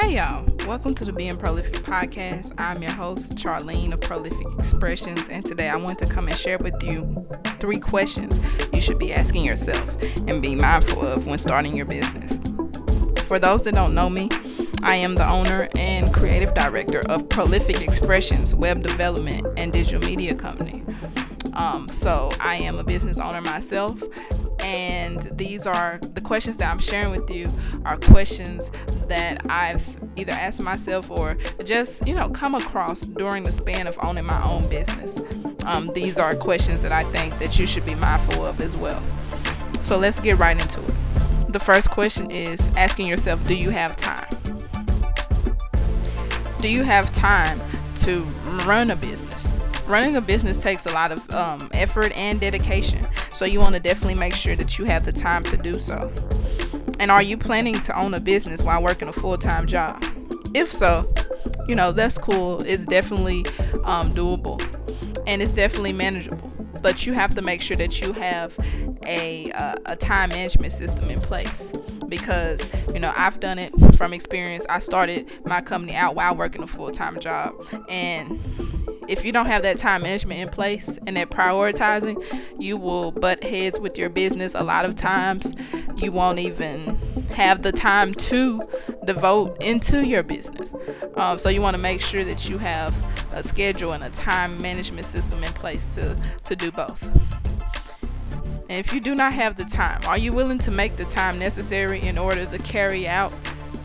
Hey y'all, welcome to the Being Prolific podcast. I'm your host, Charlene of Prolific Expressions, and today I want to come and share with you three questions you should be asking yourself and be mindful of when starting your business. For those that don't know me, I am the owner and creative director of Prolific Expressions web development and digital media company. Um, so I am a business owner myself, and these are the questions that I'm sharing with you are questions that I've either ask myself or just, you know, come across during the span of owning my own business. Um, these are questions that I think that you should be mindful of as well. So let's get right into it. The first question is asking yourself, do you have time? Do you have time to run a business? Running a business takes a lot of um, effort and dedication, so you want to definitely make sure that you have the time to do so. And are you planning to own a business while working a full time job? If so, you know, that's cool. It's definitely um, doable and it's definitely manageable. But you have to make sure that you have a, uh, a time management system in place because, you know, I've done it from experience. I started my company out while working a full time job. And if you don't have that time management in place and that prioritizing, you will butt heads with your business a lot of times. You won't even have the time to devote into your business. Um, so you want to make sure that you have a schedule and a time management system in place to to do both. And if you do not have the time, are you willing to make the time necessary in order to carry out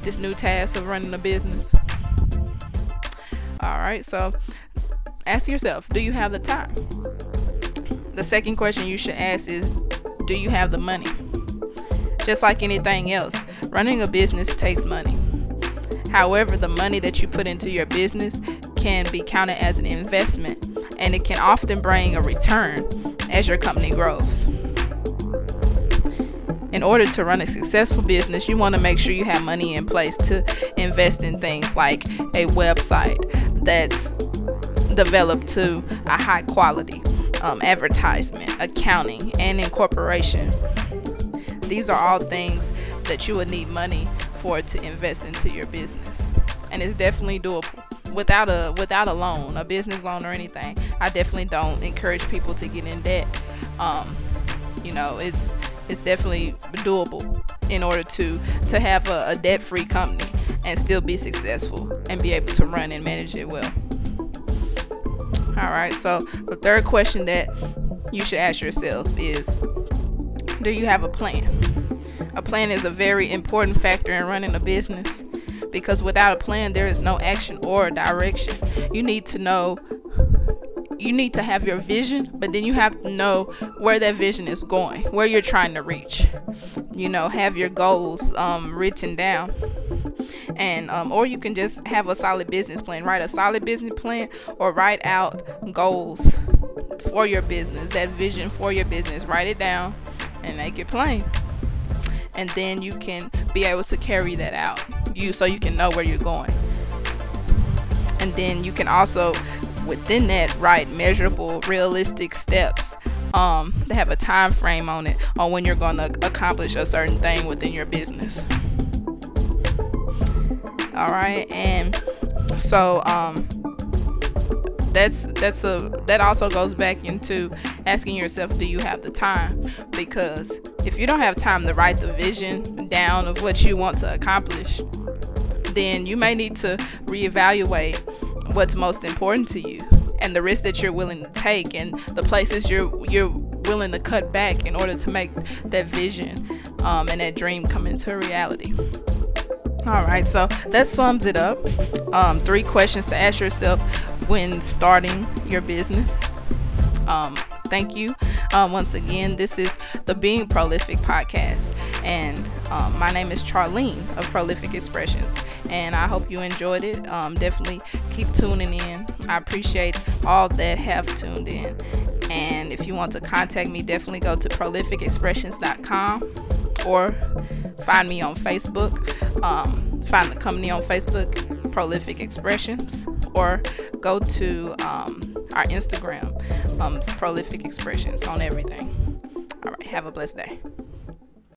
this new task of running a business? All right, so ask yourself do you have the time? The second question you should ask is do you have the money? Just like anything else, running a business takes money. However, the money that you put into your business can be counted as an investment and it can often bring a return as your company grows. In order to run a successful business, you want to make sure you have money in place to invest in things like a website that's developed to a high quality um, advertisement, accounting, and incorporation. These are all things that you would need money for to invest into your business, and it's definitely doable without a without a loan, a business loan or anything. I definitely don't encourage people to get in debt. Um, you know, it's it's definitely doable in order to to have a, a debt-free company and still be successful and be able to run and manage it well. All right, so the third question that you should ask yourself is Do you have a plan? A plan is a very important factor in running a business because without a plan, there is no action or direction. You need to know you need to have your vision, but then you have to know where that vision is going, where you're trying to reach. You know, have your goals um, written down and um, or you can just have a solid business plan write a solid business plan or write out goals for your business that vision for your business write it down and make it plain. And then you can be able to carry that out. You so you can know where you're going. And then you can also within that write measurable realistic steps. Um, that have a time frame on it on when you're going to accomplish a certain thing within your business. All right and so um that's that's a that also goes back into asking yourself do you have the time? Because if you don't have time to write the vision down of what you want to accomplish then you may need to reevaluate what's most important to you and the risks that you're willing to take and the places you're you're willing to cut back in order to make that vision um, and that dream come into reality. All right, so that sums it up. Um, three questions to ask yourself when starting your business. Um, thank you. Um, once again, this is the Being Prolific podcast, and um, my name is Charlene of Prolific Expressions, and I hope you enjoyed it. Um, definitely keep tuning in. I appreciate all that have tuned in. And if you want to contact me, definitely go to prolificexpressions.com or find me on Facebook. Um, find the company on Facebook, Prolific Expressions, or go to um, our Instagram, um, Prolific Expressions on everything. All right, have a blessed day.